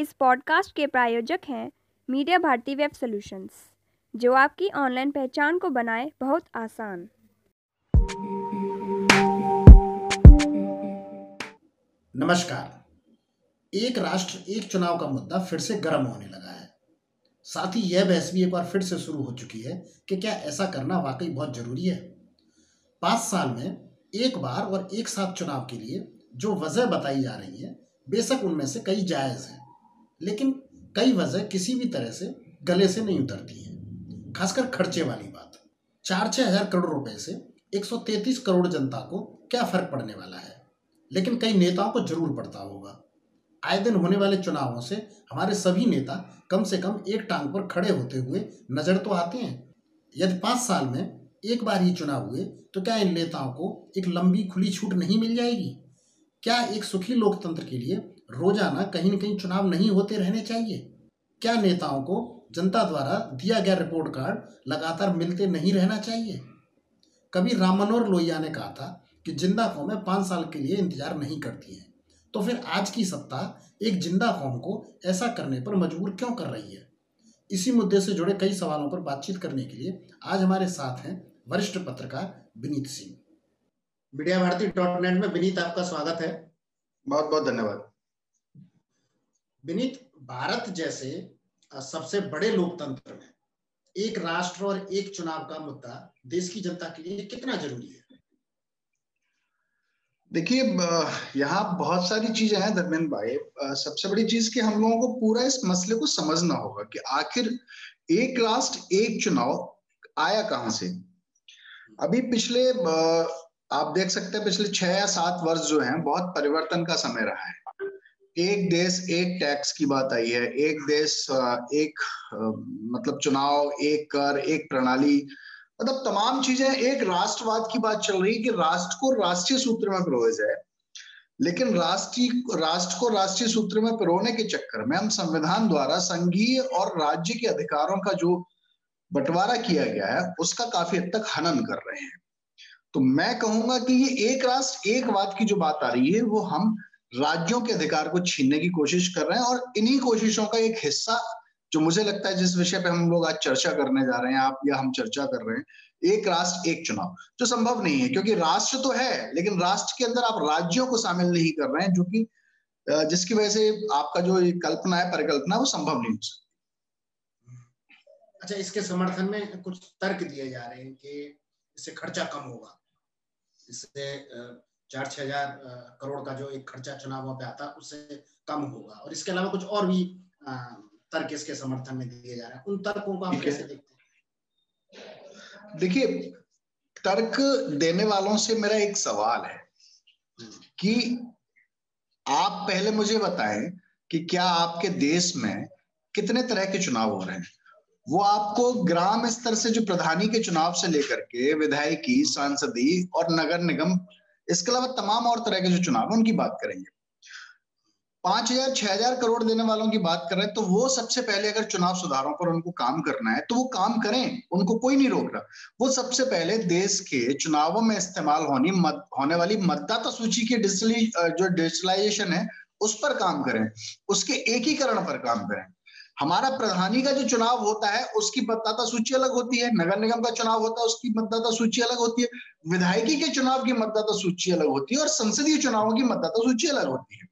इस पॉडकास्ट के प्रायोजक हैं मीडिया भारती वेब सॉल्यूशंस, जो आपकी ऑनलाइन पहचान को बनाए बहुत आसान। नमस्कार। एक राष्ट्र, एक चुनाव का मुद्दा फिर से गर्म होने लगा है। साथ ही यह बहस भी एक बार फिर से शुरू हो चुकी है कि क्या ऐसा करना वाकई बहुत ज़रूरी है। पाँच साल में एक बार और एक साथ चुनाव के लिए जो वजह बताई जा रही है, बेशक उनमें से कई जायज़ हैं। लेकिन कई वजह किसी भी तरह से गले से नहीं उतरती है। खासकर खर्चे वाली बात। चार छः हज़ार करोड़ रुपए से 133 करोड़ जनता को क्या फ़र्क पड़ने वाला है? लेकिन कई नेताओं को ज़रूर पड़ता होगा। आए दिन होने वाले चुनावों से हमारे सभी नेता कम से कम एक टांग पर खड़े होते हुए नज़र तो आते हैं। यदि पाँच साल में एक बार ही चुनाव हुए तो क्या इन नेताओं को एक लंबी खुली छूट नहीं मिल जाएगी? क्या एक सुखी लोकतंत्र के लिए रोज़ाना कहीं न कहीं चुनाव नहीं होते रहने चाहिए। क्या नेताओं को जनता द्वारा दिया गया रिपोर्ट कार्ड लगातार मिलते नहीं रहना चाहिए? कभी राम मनोहर लोहिया ने कहा था कि ज़िंदा कौमें पाँच साल के लिए इंतज़ार नहीं करती हैं। तो फिर आज की सत्ता एक ज़िंदा कौम को ऐसा करने पर मजबूर क्यों कर रही है? इसी मुद्दे से जुड़े कई सवालों पर बातचीत करने के लिए आज हमारे साथ हैं वरिष्ठ पत्रकार Vineet Singh. Media Bharti dot net में विनीत, आपका स्वागत है। बहुत बहुत धन्यवाद। विनीत भारत जैसे सबसे बड़े लोकतंत्र में एक राष्ट्र और एक चुनाव का मुद्दा देश की जनता के लिए कितना ज़रूरी है? देखिए यहाँ बहुत सारी चीज़ें हैं धर्मेंद्र भाई। सबसे बड़ी चीज़ कि हम लोगों को पूरा इस मसले को समझना होगा कि आखिर एक राष्ट्र, एक चुनाव आया कहाँ से? अभी पिछले आप देख सकते हैं पिछले छह या सात वर्ष जो हैं, बहुत परिवर्तन का समय रहा है। एक देश, एक टैक्स की बात आई है। एक देश एक मतलब चुनाव, एक कर, एक प्रणाली मतलब तमाम चीज़ें, एक राष्ट्रवाद की बात चल रही है कि राष्ट्र को राष्ट्रीय सूत्र में पिरोए जाए लेकिन राष्ट्रीय, राष्ट्र को राष्ट्रीय सूत्र में पिरोने के चक्कर में हम संविधान द्वारा संघीय और राज्य के अधिकारों का जो बंटवारा किया गया है, उसका काफ़ी हद तक हनन कर रहे हैं। तो मैं कहूँगा कि ये एक राष्ट्र, एक वाद की जो बात आ रही है, वो हम राज्यों के अधिकार को छीनने की कोशिश कर रहे हैं और इन्हीं कोशिशों का एक हिस्सा जो मुझे लगता है जिस विषय पे हम लोग आज चर्चा करने जा रहे हैं, आप या हम चर्चा कर रहे हैं, एक राष्ट्र, एक चुनाव, जो संभव नहीं है, क्योंकि राष्ट्र तो है, लेकिन राष्ट्र के अंदर आप राज्यों को शामिल नहीं कर रहे हैं, जो कि जिसकी वजह से आपका जो कल्पना है, परिकल्पना वो संभव नहीं हो सकती। अच्छा इसके समर्थन में कुछ तर्क दिए जा रहे हैं कि इससे खर्चा कम होगा। इससे चार छह हज़ार करोड़ का जो एक खर्चा चुनावों पे आता उससे कम होगा। और इसके अलावा कुछ और भी तर्क इसके समर्थन में दिए जा रहे हैं। उन तर्कों को आप कैसे देखते हैं? देखिए तर्क देने वालों से मेरा एक सवाल है हम्म। कि आप पहले मुझे बताएँ कि क्या आपके देश में कितने तरह के चुनाव हो रहे हैं? वो आपको ग्राम स्तर से जो प्रधानी के चुनाव से लेकर के विधायकी सांसदी और नगर निगम इसके अलावा तमाम और तरह के जो चुनाव है उनकी बात करेंगे। पाँच हज़ार छह हज़ार करोड़ देने वालों की बात कर रहे हैं तो वो सबसे पहले अगर चुनाव सुधारों पर उनको काम करना है तो वो काम करें उनको कोई नहीं रोक रहा। वो सबसे पहले देश के चुनावों में इस्तेमाल होनी मत, होने वाली मतदाता सूची की डिजिटली जो डिजिटलाइजेशन है उस पर काम करें। उसके एकीकरण पर काम करें। हमारा प्रधानी का जो चुनाव होता है, उसकी मतदाता सूची अलग होती है, नगर निगम का चुनाव होता है, उसकी मतदाता सूची अलग होती है, विधायकी के चुनाव की मतदाता सूची अलग होती है और संसदीय चुनावों की मतदाता सूची अलग होती है।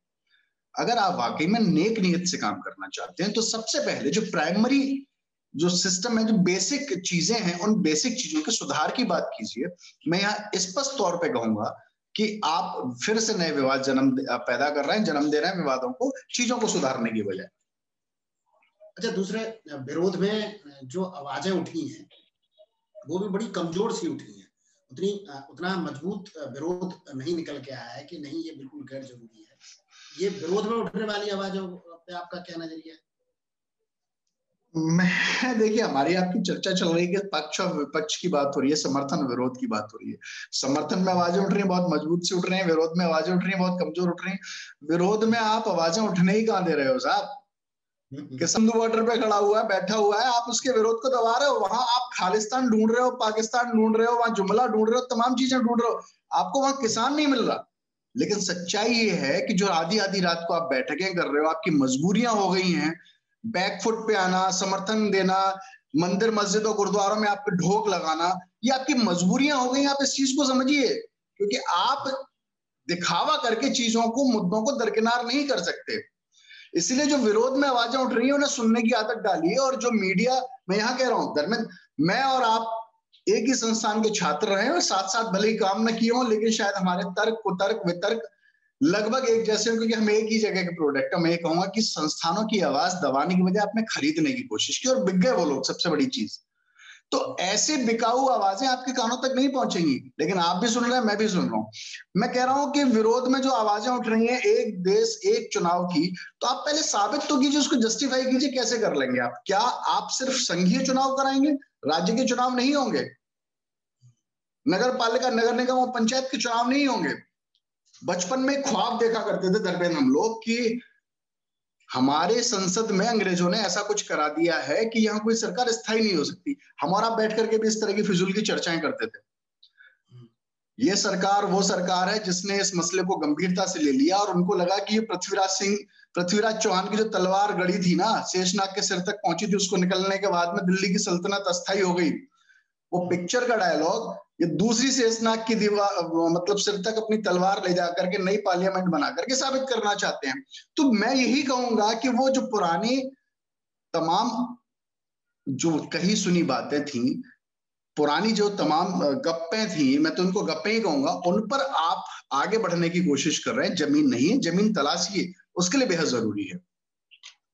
अगर आप वाकई में नेक नियत से काम करना चाहते हैं तो सबसे पहले जो प्राइमरी जो सिस्टम है, जो बेसिक चीज़ें हैं, उन बेसिक चीज़ों के सुधार की बात कीजिए। मैं यहाँ स्पष्ट तौर पर कहूँगा कि आप फिर से नए विवाद, जन्म, पैदा कर रहे हैं, जन्म दे रहे हैं विवादों को, चीज़ों को सुधारने की बजाय। अच्छा दूसरे, विरोध में, जो आवाज़ें उठी हैं, वो भी बड़ी कमज़ोर सी उठी हैं। उतनी, उतना मज़बूत विरोध नहीं निकल के आया है कि नहीं, ये बिल्कुल गैर ज़रूरी है। ये विरोध में उठने वाली आवाजों पे आपका क्या नज़रिया है? मैं, देखिए, हमारी आपकी चर्चा चल रही है पक्ष और विपक्ष की बात हो रही है, समर्थन विरोध की बात हो रही है। समर्थन में आवाज़ें उठ रही हैं, बहुत मज़बूत से उठ रहे हैं, विरोध में आवाज़ें उठ रही हैं, बहुत कमज़ोर उठ रही हैं। विरोध में आप आवाज़ें उठने ही कहाँ दे रहे हो साहब? कि सिंधु बॉर्डर पे खड़ा हुआ है, बैठा हुआ है, आप उसके विरोध को दबा रहे हो, वहाँ आप खालिस्तान ढूंढ रहे हो, पाकिस्तान ढूंढ रहे हो, वहाँ जुमला ढूंढ रहे हो, तमाम चीज़ें ढूंढ रहे हो, आपको वहाँ किसान नहीं मिल रहा। लेकिन सच्चाई ये है कि जो आधी आधी रात को आप बैठकें कर रहे हो, आपकी मजबूरियाँ हो गई हैं बैकफुट पे आना, समर्थन देना, मंदिर, मस्जिद और गुरुद्वारों में आपके ढोक लगाना, ये आपकी मजबूरियाँ हो गई आप इस चीज़ को समझिए, क्योंकि आप दिखावा करके चीज़ों को, मुद्दों को दरकिनार नहीं कर सकते। इसलिए जो विरोध में आवाज़ें उठ रही है, उन्हें सुनने की आदत डाली है और जो मीडिया, मैं यहाँ कह रहा हूँ, धर्मेंद्र, मैं और आप एक ही संस्थान के छात्र रहे और साथ साथ भले ही काम न किए हों, लेकिन शायद हमारे तर्क, कुतर्क, वितर्क लगभग एक जैसे क्योंकि हम एक ही जगह के प्रोडक्ट मैं ये कहूँगा कि संस्थानों की आवाज़ दबाने की वजह आपने खरीदने की कोशिश की और बिक गए वो लोग, सबसे बड़ी चीज़। तो ऐसे बिकाऊ आवाज़ें आपके कानों तक नहीं पहुंचेंगी। लेकिन आप भी सुन रहे हैं, मैं भी सुन रहा हूँ। मैं कह रहा हूँ कि विरोध में जो आवाज़ें उठ रही हैं, एक देश, एक चुनाव की तो आप पहले साबित तो कीजिए, उसको जस्टिफाई कीजिए, कैसे कर लेंगे आप? क्या आप सिर्फ़ संघीय चुनाव कराएँगे? राज्य के चुनाव नहीं होंगे? नगर पालिका नगर निगम और पंचायत के चुनाव नहीं होंगे? बचपन में ख्वाब देखा करते थे दरबेन हम लोग कि हमारे संसद में अंग्रेज़ों ने ऐसा कुछ करा दिया है कि यहाँ कोई सरकार स्थायी नहीं हो सकती। हमारा बैठ करके भी इस तरह की फिजूल की चर्चाएँ करते थे। ये सरकार, वो सरकार है जिसने इस मसले को गंभीरता से ले लिया और उनको लगा कि ये पृथ्वीराज सिंह, पृथ्वीराज चौहान की जो तलवार गड़ी थी ना, शेषनाग के सिर तक पहुँची थी, उसको निकलने के बाद में दिल्ली की सल्तनत अस्थायी हो गई। वो पिक्चर का डायलॉग ये दूसरी शेषनाग की दीवार मतलब सिर तक अपनी तलवार ले जाकर के नई पार्लियामेंट बना करके साबित करना चाहते हैं। तो मैं यही कहूँगा कि वो जो पुरानी तमाम, जो कही सुनी बातें थी, पुरानी जो तमाम गप्पे थी, मैं तो उनको गप्पे ही कहूँगा, उन पर आप आगे बढ़ने की कोशिश कर रहे हैं, ज़मीन नहीं है, ज़मीन तलाशिए उसके लिए बेहद ज़रूरी है।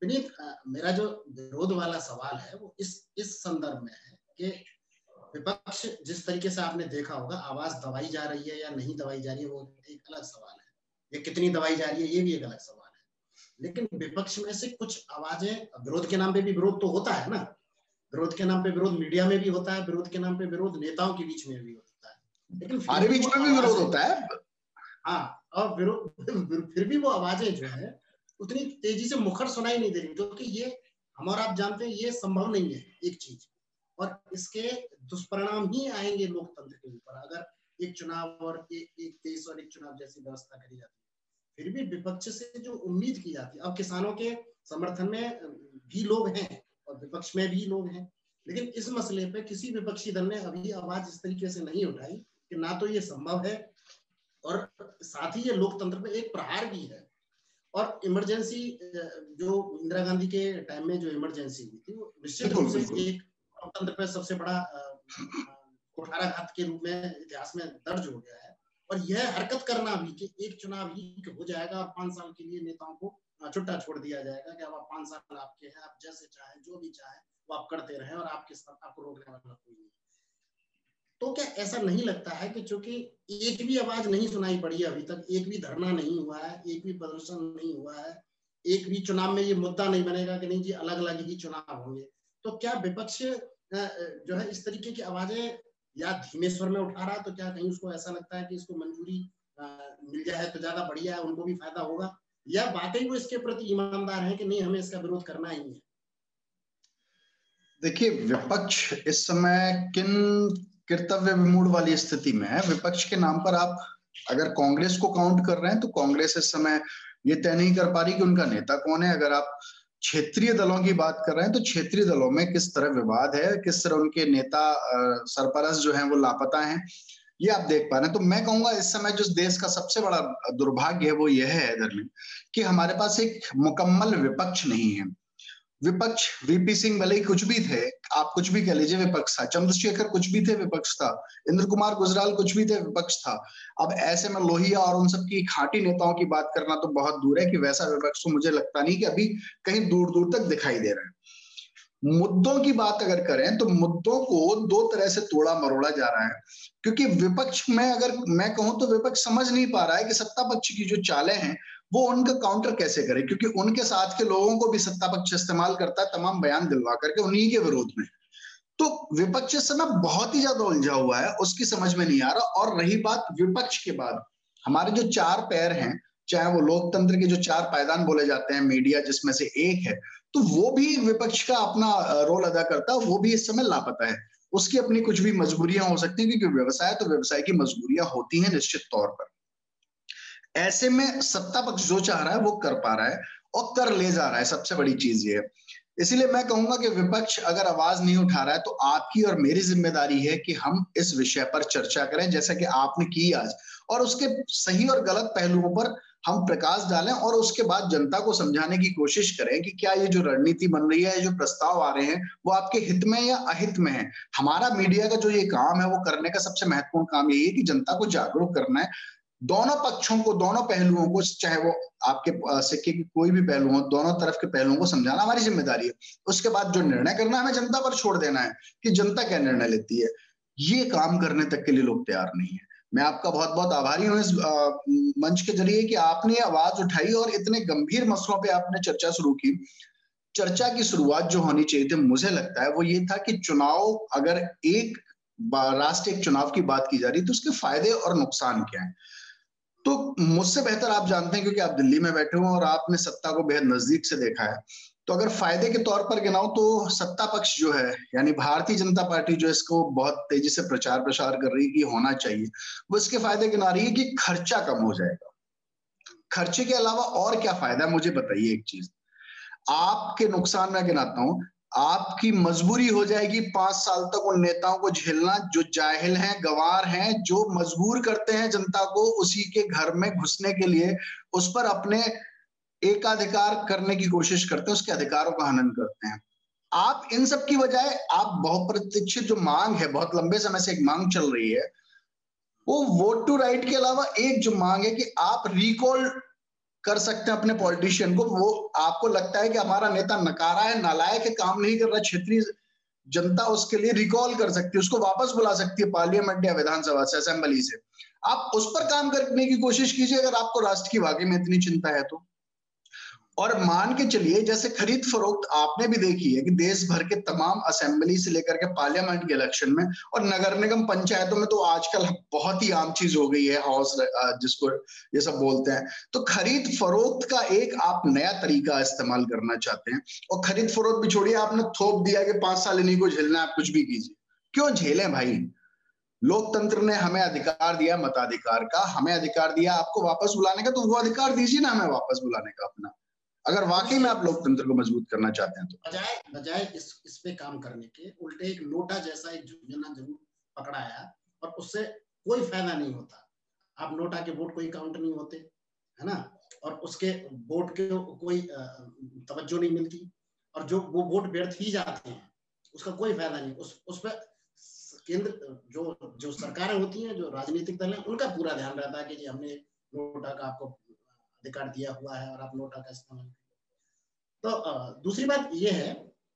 मेरा जो विरोध वाला सवाल है, वो इस इस संदर्भ में है कि विपक्ष जिस तरीके से आपने देखा होगा आवाज़ दबाई जा रही है या नहीं दबाई जा रही है वो एक अलग सवाल है। ये कितनी दबाई जा रही है ये भी एक अलग सवाल है। लेकिन विपक्ष में से कुछ आवाज़ें विरोध के नाम पे भी विरोध तो होता है ना। विरोध के नाम पे विरोध मीडिया में भी होता है विरोध के नाम पे विरोध नेताओं के बीच में भी होता है। लेकिन हमारे बीच में भी विरोध होता है? हाँ और विरोध फिर भी वो आवाज़ें जो है उतनी तेज़ी से मुखर सुनाई नहीं दे रही क्योंकि ये हम और आप जानते हैं ये संभव नहीं है एक चीज़। और इसके दुष्परिणाम ही आएँगे लोकतंत्र के ऊपर। अगर एक चुनाव और एक एक देश और एक चुनाव जैसी व्यवस्था करी जाती है फिर भी विपक्ष से जो उम्मीद की जाती है अब किसानों के समर्थन में भी लोग हैं और विपक्ष में भी लोग हैं लेकिन इस मसले पे किसी विपक्षी दल ने अभी आवाज़ इस तरीके से नहीं उठाई कि ना तो ये संभव है और साथ ही ये लोकतंत्र पे एक प्रहार भी है। और इमरजेंसी जो इंदिरा गांधी के टाइम में जो इमरजेंसी हुई थी वो निश्चित रूप से एक लोकतंत्र पे सबसे बड़ा कुठाराघात के रूप में, इतिहास में दर्ज हो गया है। और यह हरकत करना भी कि एक चुनाव ही हो जाएगा और पाँच साल के लिए नेताओं को छुट्टा छोड़ दिया जाएगा कि अब आप पाँच साल आपके हैं, आप जैसे चाहे, जो भी चाहे, वो आप करते रहे और आपके साथ आपको रोकने वाला कोई नहीं तो क्या ऐसा नहीं लगता है कि चूँकि एक भी आवाज़ नहीं सुनाई पड़ी है अभी तक, एक भी धरना नहीं हुआ है, एक भी प्रदर्शन नहीं हुआ है, एक भी चुनाव में ये मुद्दा नहीं बनेगा कि नहीं जी अलग अलग ही चुनाव होंगे तो क्या विपक्ष जो है, इस तरीके की आवाज़ें या धीमे स्वर में उठा रहा तो क्या कहीं उसको ऐसा लगता है कि इसको मंजूरी मिल जाए तो ज़्यादा बढ़िया है, उनको भी फ़ायदा होगा? या वाकई वो इसके प्रति ईमानदार है कि नहीं, हमें इसका विरोध करना ही है? देखिए, विपक्ष इस समय किन कर्तव्य विमूढ़ वाली स्थिति में है? विपक्ष के नाम पर आप अगर कांग्रेस को काउंट कर रहे हैं तो कांग्रेस इस समय ये तय नहीं कर पा रही कि उनका नेता कौन है। अगर आप क्षेत्रीय दलों की बात कर रहे हैं तो क्षेत्रीय दलों में किस तरह विवाद है, किस तरह उनके नेता सरपरस जो हैं वो लापता हैं, ये आप देख पा रहे हैं। तो मैं कहूँगा इस समय जिस देश का सबसे बड़ा दुर्भाग्य है वो यह है इधर कि हमारे पास एक मुकम्मल विपक्ष नहीं है। विपक्ष वीपी सिंह भले ही कुछ भी थे, आप कुछ भी कह लीजिए विपक्ष था। चंद्रशेखर कुछ भी थे, विपक्ष था। इंद्र कुमार गुजराल कुछ भी थे, विपक्ष था। अब ऐसे में लोहिया और उन सब की खाटी नेताओं की बात करना तो बहुत दूर है कि वैसा विपक्ष तो मुझे लगता नहीं कि अभी कहीं दूर दूर तक दिखाई दे रहा है। मुद्दों की बात अगर करें तो मुद्दों को दो तरह से तोड़ा मरोड़ा जा रहा है। क्योंकि विपक्ष में अगर मैं कहूँ तो विपक्ष समझ नहीं पा रहा है कि सत्ता पक्ष की जो चालें हैं वो उनका काउंटर कैसे करे? क्योंकि उनके साथ के लोगों को भी सत्ता पक्ष इस्तेमाल करता है, तमाम बयान दिलवा करके उन्हीं के विरोध में। तो विपक्ष इस समय बहुत ही ज़्यादा उलझा हुआ है, उसकी समझ में नहीं आ रहा। और रही बात विपक्ष के बाद, हमारे जो चार पैर हैं, चाहे वो लोकतंत्र के जो चार पायदान बोले जाते हैं, मीडिया जिसमें से एक है तो वो भी विपक्ष का अपना रोल अदा करता है, वो भी इस समय लापता है। उसकी अपनी कुछ भी मजबूरियाँ हो सकती हैं, क्योंकि व्यवसाय तो व्यवसाय की मजबूरियाँ होती हैं निश्चित तौर पर। ऐसे में सत्ता पक्ष जो चाह रहा है वो कर पा रहा है और कर ले जा रहा है। सबसे बड़ी चीज़ ये इसीलिए मैं कहूँगा कि विपक्ष अगर आवाज़ नहीं उठा रहा है तो आपकी और मेरी ज़िम्मेदारी है कि हम इस विषय पर चर्चा करें, जैसा कि आपने की आज। और उसके सही और गलत पहलुओं पर हम प्रकाश डालें और उसके बाद जनता को समझाने की कोशिश करें कि क्या ये जो रणनीति बन रही है जो प्रस्ताव आ रहे हैं, वो आपके हित में या अहित में है। हमारा मीडिया का जो ये काम है, वो करने का सबसे महत्वपूर्ण काम यही है कि जनता को जागरूक करना है। दोनों पक्षों को, दोनों पहलुओं को, चाहे वो आपके सिक्के की कोई भी पहलू हो, दोनों तरफ़ के पहलुओं को समझाना हमारी ज़िम्मेदारी है। उसके बाद जो निर्णय करना है, हमें जनता पर छोड़ देना है कि जनता क्या निर्णय लेती है। ये काम करने तक के लिए लोग तैयार नहीं है। मैं आपका बहुत बहुत आभारी हूँ इस मंच के ज़रिए कि आपने आवाज़ उठाई और इतने गंभीर मसलों पे आपने चर्चा शुरू की। चर्चा की शुरुआत जो होनी चाहिए थी, मुझे लगता है वो ये था कि चुनाव, अगर एक राष्ट्र एक चुनाव की बात की जा रही तो उसके फ़ायदे और नुकसान क्या है? तो मुझसे बेहतर आप जानते हैं क्योंकि आप दिल्ली में बैठे हो और आपने सत्ता को बेहद नज़दीक से देखा है। तो अगर फ़ायदे के तौर पर गिनाओ तो सत्ता पक्ष जो है, यानी भारतीय जनता पार्टी जो इसको बहुत तेज़ी से प्रचार प्रसार कर रही है कि होना चाहिए, वो इसके फ़ायदे गिना रही है कि खर्चा कम हो जाएगा। खर्चे के अलावा और क्या फ़ायदा है, मुझे बताइए एक चीज़। आपके नुकसान मैं गिनाता हूँ आपकी मजबूरी हो जाएगी पाँच साल तक उन नेताओं को झेलना, जो जाहिल हैं, गवार हैं, जो मजबूर करते हैं जनता को उसी के घर में घुसने के लिए, उस पर अपने एकाधिकार करने की कोशिश करते हैं, उसके अधिकारों का हनन करते हैं। आप इन सब की बजाय, आप बहुप्रतीक्षित जो मांग है, बहुत लंबे समय से एक मांग चल रही है, वो वोट टू राइट के अलावा एक जो मांग है कि आप रिकॉल कर सकते हैं अपने पॉलिटिशियन को। वो आपको लगता है कि हमारा नेता नकारा है, नालायक है, काम नहीं कर रहा, क्षेत्रीय जनता उसके लिए रिकॉल कर सकती है, उसको वापस बुला सकती है पार्लियामेंट या विधानसभा से असेंबली से। आप उस पर काम करने की कोशिश कीजिए, अगर आपको राष्ट्र की वाकई में इतनी चिंता है तो। और मान के चलिए, जैसे खरीद फरोख्त आपने भी देखी है कि देश भर के तमाम असेंबली से लेकर के पार्लियामेंट के इलेक्शन में और नगर निगम पंचायतों में तो आजकल बहुत ही आम चीज़ हो गई है हाउस जिसको ये सब बोलते हैं। तो खरीद फरोख्त का एक आप नया तरीका इस्तेमाल करना चाहते हैं और खरीद फरोख्त भी छोड़िए, आपने थोप दिया कि पाँच साल इन्हीं को झेलना आप कुछ भी कीजिए। क्यों झेलें भाई? लोकतंत्र ने हमें अधिकार दिया, मताधिकार का, हमें अधिकार दिया, आपको वापस बुलाने का तो वो अधिकार दीजिए ना हमें वापस बुलाने का अपना। अगर वाकई में आप लोकतंत्र को मज़बूत करना चाहते हैं तो। बजाय बजाय इस इस पे काम करने के, उल्टे एक नोटा जैसा एक झुंझुना ज़रूर पकड़ाया और उससे कोई फ़ायदा नहीं होता। आप नोटा के वोट कोई काउंट नहीं होते, है ना? और उसके वोट के कोई तवज्जो नहीं मिलती। और जो, वो वोट व्यर्थ ही जाते हैं, उसका कोई फ़ायदा नहीं। उस उस पर केंद्र, जो जो सरकारें होती हैं, जो राजनीतिक दल हैं, उनका पूरा ध्यान रहता है कि जी हमने नोटा का आपको अधिकार दिया हुआ है और आप नोटा का इस्तेमाल तो दूसरी बात यह है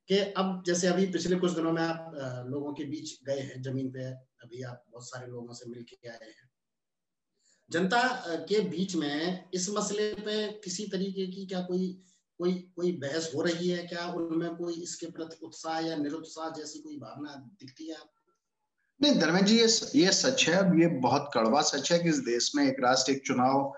कि अब जैसे अभी पिछले कुछ दिनों में आप लोगों के बीच गए हैं, ज़मीन पे अभी आप बहुत सारे लोगों से मिल के आए हैं। जनता के बीच में इस मसले पे किसी तरीके की क्या कोई कोई कोई बहस हो रही है? क्या उनमें कोई इसके प्रति उत्साह या निरुत्साह जैसी कोई भावना दिखती है नहीं, धर्मेंद्र जी, ये ये सच है अब ये बहुत कड़वा सच है कि इस देश में एक राष्ट्र, एक चुनाव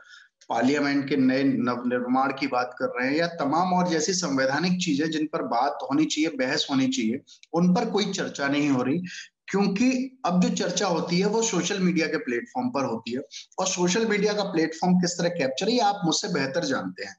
पार्लियामेंट के नए नवनिर्माण की बात कर रहे हैं या तमाम और जैसी संवैधानिक चीज़ें जिन पर बात होनी चाहिए बहस होनी चाहिए उन पर कोई चर्चा नहीं हो रही। क्योंकि अब जो चर्चा होती है वो सोशल मीडिया के प्लेटफॉर्म पर होती है। और सोशल मीडिया का प्लेटफॉर्म किस तरह कैप्चर है आप मुझसे बेहतर जानते हैं।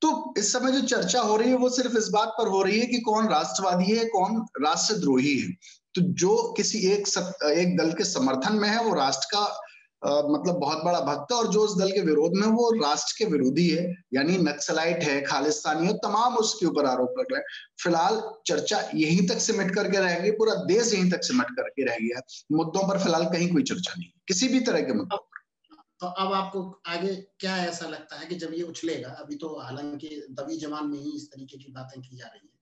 तो इस समय जो चर्चा हो रही है वो सिर्फ़ इस बात पर हो रही है कि कौन राष्ट्रवादी है कौन राष्ट्रद्रोही है। तो जो किसी एक सत, एक दल के समर्थन में है वो राष्ट्र का मतलब बहुत बड़ा भक्त है और जो उस दल के विरोध में वो राष्ट्र के विरोधी है, यानी नक्सलाइट है, खालिस्तानी है, तमाम उसके ऊपर आरोप लग रहे हैं। फ़िलहाल चर्चा यहीं तक सिमट करके रह गई पूरा देश यहीं तक सिमट करके रह गया मुद्दों पर फ़िलहाल कहीं कोई चर्चा नहीं किसी भी तरह के मुद्दों पर। तो अब आपको आगे क्या ऐसा लगता है कि जब ये उछलेगा, अभी तो हालाँकि दबी जमान में ही इस तरीके की बातें की जा रही है,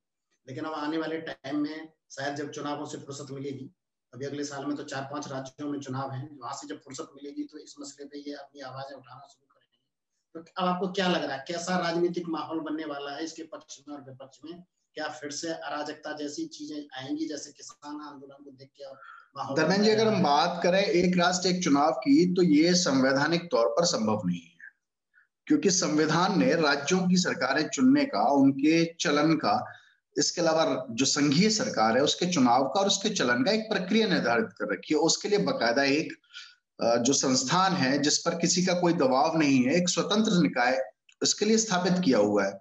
लेकिन अब आने वाले टाइम में शायद जब चुनावों से फुर्सत मिलेगी अभी अगले साल में तो चार पाँच राज्यों में चुनाव है वहाँ से जब फुर्सत मिलेगी तो इस मसले पे ये अपनी आवाज़ें उठाना शुरू करेंगे। तो अब आपको क्या लग रहा है कैसा राजनीतिक माहौल बनने वाला है इसके पक्ष में और विपक्ष में? क्या फिर से अराजकता जैसी चीज़ें आएँगी जैसे किसान आंदोलन को देख के धर्मेंद्र जी अगर हम बात करें एक राष्ट्र एक चुनाव की तो ये संवैधानिक तौर पर संभव नहीं है। क्योंकि संविधान ने राज्यों की सरकारें चुनने का उनके चलन का इसके अलावा जो संघीय सरकार है, उसके चुनाव का और उसके चलन का एक प्रक्रिया निर्धारित कर रखी है। उसके लिए बकायदा एक जो संस्थान है, जिस पर किसी का कोई दबाव नहीं है, एक स्वतंत्र निकाय उसके लिए स्थापित किया हुआ है।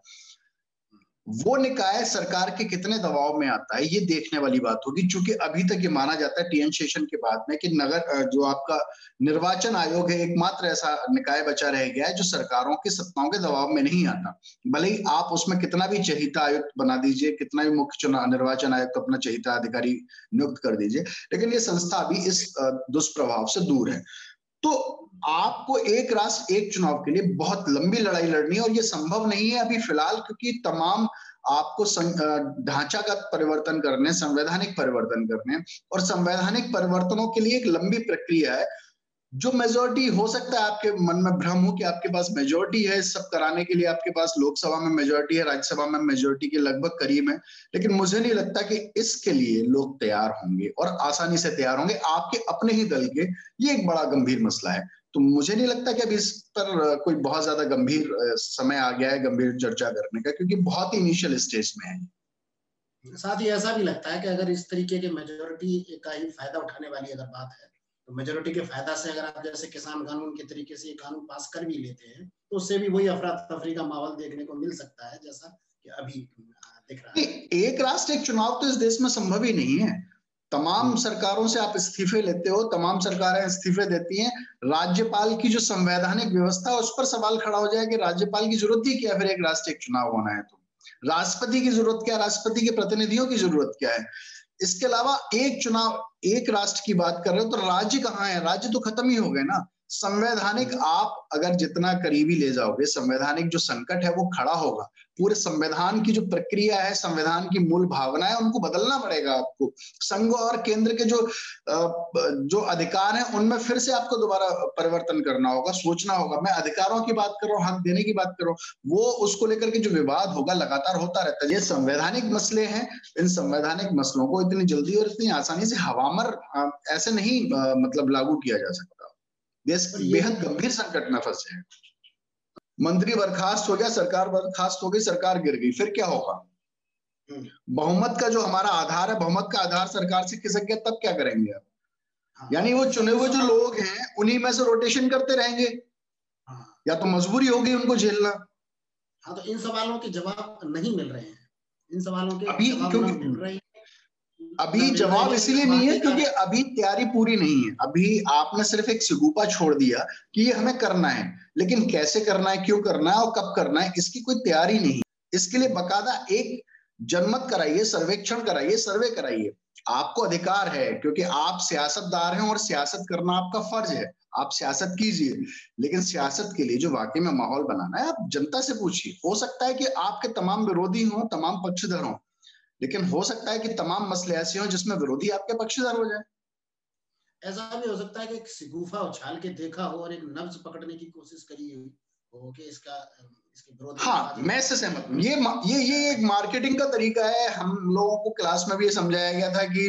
वो निकाय सरकार के कितने दबाव में आता है, ये देखने वाली बात होगी क्योंकि अभी तक ये माना जाता है टीएन शेषन के बाद में कि नगर जो आपका निर्वाचन आयोग है, एकमात्र ऐसा निकाय बचा रह गया है जो सरकारों के सत्ताओं के दबाव में नहीं आता। भले ही आप उसमें कितना भी चहिता आयुक्त बना दीजिए, कितना भी मुख्य चुनाव निर्वाचन आयुक्त अपना चहिता अधिकारी नियुक्त कर दीजिए, लेकिन ये संस्था अभी इस दुष्प्रभाव से दूर है। तो आपको एक राष्ट्र एक चुनाव के लिए बहुत लंबी लड़ाई लड़नी है और ये संभव नहीं है अभी फ़िलहाल क्योंकि तमाम आपको ढांचागत परिवर्तन करने संवैधानिक परिवर्तन करने और संवैधानिक परिवर्तनों के लिए एक लंबी प्रक्रिया है। जो मेजोरिटी हो सकता है आपके मन में भ्रम हो कि आपके पास मेजोरिटी है सब कराने के लिए आपके पास लोकसभा में मेजोरिटी है, राज्यसभा में मेजोरिटी के लगभग करीब है। लेकिन मुझे नहीं लगता कि इसके लिए लोग तैयार होंगे और आसानी से तैयार होंगे आपके अपने ही दल के। ये एक बड़ा गंभीर मसला है। तो मुझे नहीं लगता कि अभी इस पर कोई बहुत ज़्यादा गंभीर समय आ गया है गंभीर चर्चा करने का, क्योंकि बहुत ही इनिशियल स्टेज में है साथ ही ऐसा भी लगता है कि अगर इस तरीके के मेजोरिटी का ही फ़ायदा उठाने वाली अगर बात है तो मेजोरिटी के फ़ायदा से अगर आप जैसे किसान कानून के तरीके से ये कानून पास कर भी लेते हैं तो उससे भी वही अफरा तफरी का माहौल देखने को मिल सकता है जैसा कि अभी दिख रहा है। एक राष्ट्र एक चुनाव तो इस देश में संभव ही नहीं है। तमाम हम्म। सरकारों से आप इस्तीफे लेते हो तमाम सरकारें इस्तीफे देती हैं राज्यपाल की जो संवैधानिक व्यवस्था है उस पर सवाल खड़ा हो जाए कि राज्यपाल की ज़रूरत ही क्या फिर एक राष्ट्र एक चुनाव होना है तो। राष्ट्रपति की ज़रूरत क्या राष्ट्रपति के प्रतिनिधियों की ज़रूरत क्या है? इसके अलावा एक चुनाव, एक राष्ट्र की बात कर रहे हो तो राज्य कहाँ है? राज्य तो खत्म ही हो गए ना। संवैधानिक हम्म। आप अगर जितना करीबी ले जाओगे संवैधानिक जो संकट है वो खड़ा होगा। पूरे संविधान की जो प्रक्रिया है संविधान की मूल भावना है उनको बदलना पड़ेगा आपको। संघ और केंद्र के जो जो अधिकार हैं उनमें फिर से आपको दोबारा परिवर्तन करना होगा सोचना होगा। मैं अधिकारों की बात कर रहा हूँ हक देने की बात कर रहा हूँ वो उसको लेकर के जो विवाद होगा लगातार होता रहता है। ये संवैधानिक मसले हैं इन संवैधानिक मसलों को इतनी जल्दी और इतनी आसानी से हवामर ऐसे नहीं मतलब लागू किया जा सकता। देश बेहद गंभीर संकट में फंसे हैं। मंत्री बर्खास्त हो गया सरकार बर्खास्त हो गई सरकार गिर गई फिर क्या होगा? हम्म। बहुमत का जो हमारा आधार है बहुमत का आधार सरकार से खिसक गया तब क्या करेंगे आप? हाँ। यानी वो चुने हुए जो लोग हैं उन्हीं में से रोटेशन करते रहेंगे। हाँ। या तो मजबूरी होगी उनको झेलना। हाँ तो इन सवालों के जवाब नहीं मिल रहे हैं। इन सवालों के अभी क्योंकि अभी जवाब इसीलिए नहीं है क्योंकि अभी तैयारी पूरी नहीं है। अभी आपने सिर्फ़ एक सिगुपा छोड़ दिया कि ये हमें करना है। लेकिन कैसे करना है क्यों करना है और कब करना है इसकी कोई तैयारी नहीं इसके लिए बकायदा एक जनमत कराइए सर्वेक्षण कराइए सर्वे कराइए। आपको अधिकार है क्योंकि आप सियासतदार हैं और सियासत करना आपका फ़र्ज़ है। आप सियासत कीजिए। लेकिन सियासत के लिए जो वाकई में माहौल बनाना है आप जनता से पूछिए। हो सकता है कि आपके तमाम विरोधी हों तमाम पक्षधर हों। लेकिन हो सकता है कि तमाम मसले ऐसे हों जिसमें विरोधी आपके पक्षधर हो जाए। ऐसा भी हो सकता है कि सिगुफा उछाल के देखा हो और एक नब्ज पकड़ने की कोशिश करी हुई हो कि इसका इसके विरोध हाँ मैं इससे सहमत हूँ। ये ये ये एक मार्केटिंग का तरीका है। हम लोगों को क्लास में भी ये समझाया गया था कि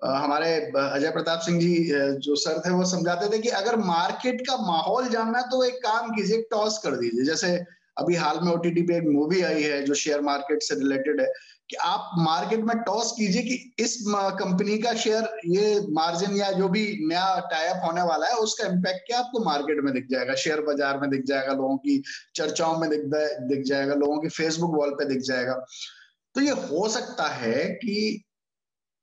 हमारे अजय प्रताप सिंह जी जो सर थे वो समझाते थे कि अगर मार्केट का माहौल जानना है तो एक काम कीजिए टॉस कर दीजिए। जैसे अभी हाल में ओटीटी पे एक मूवी आई है जो शेयर मार्केट से रिलेटेड है। कि आप मार्केट में टॉस कीजिए कि इस कंपनी का शेयर, ये मार्जिन या जो भी नया टाइप होने वाला है, उसका इम्पैक्ट क्या आपको मार्केट में दिख जाएगा? शेयर बाज़ार में दिख जाएगा लोगों की, चर्चाओं में दिख दिख जाएगा, लोगों की फेसबुक वॉल पे दिख जाएगा। तो ये हो सकता है कि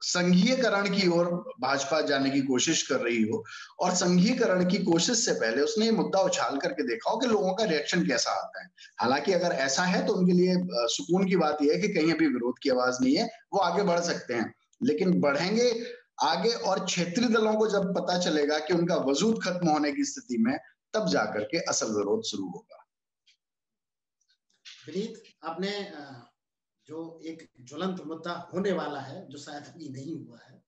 संघीयकरण की ओर भाजपा जाने की कोशिश कर रही हो और संघीयकरण की कोशिश से पहले उसने ये मुद्दा उछाल करके देखा हो कि लोगों का रिएक्शन कैसा आता है। हालाँकि अगर ऐसा है तो उनके लिए सुकून की बात यह है कि कहीं अभी विरोध की आवाज़ नहीं है, वो आगे बढ़ सकते हैं। लेकिन बढ़ेंगे आगे और क्षेत्रीय दलों को जब पता चलेगा कि उनका वजूद खत्म होने की स्थिति में, तब जाकर के असल विरोध शुरू होगा। आपने जो एक ज्वलंत मुद्दा होने वाला है, जो शायद अभी नहीं हुआ है,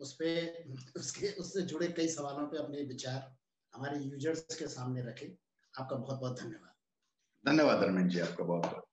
उस पे, उसके, उससे जुड़े कई सवालों पे अपने विचार हमारे यूज़र्स के सामने रखें। आपका बहुत बहुत धन्यवाद। धन्यवाद रमेश जी, आपका बहुत बहुत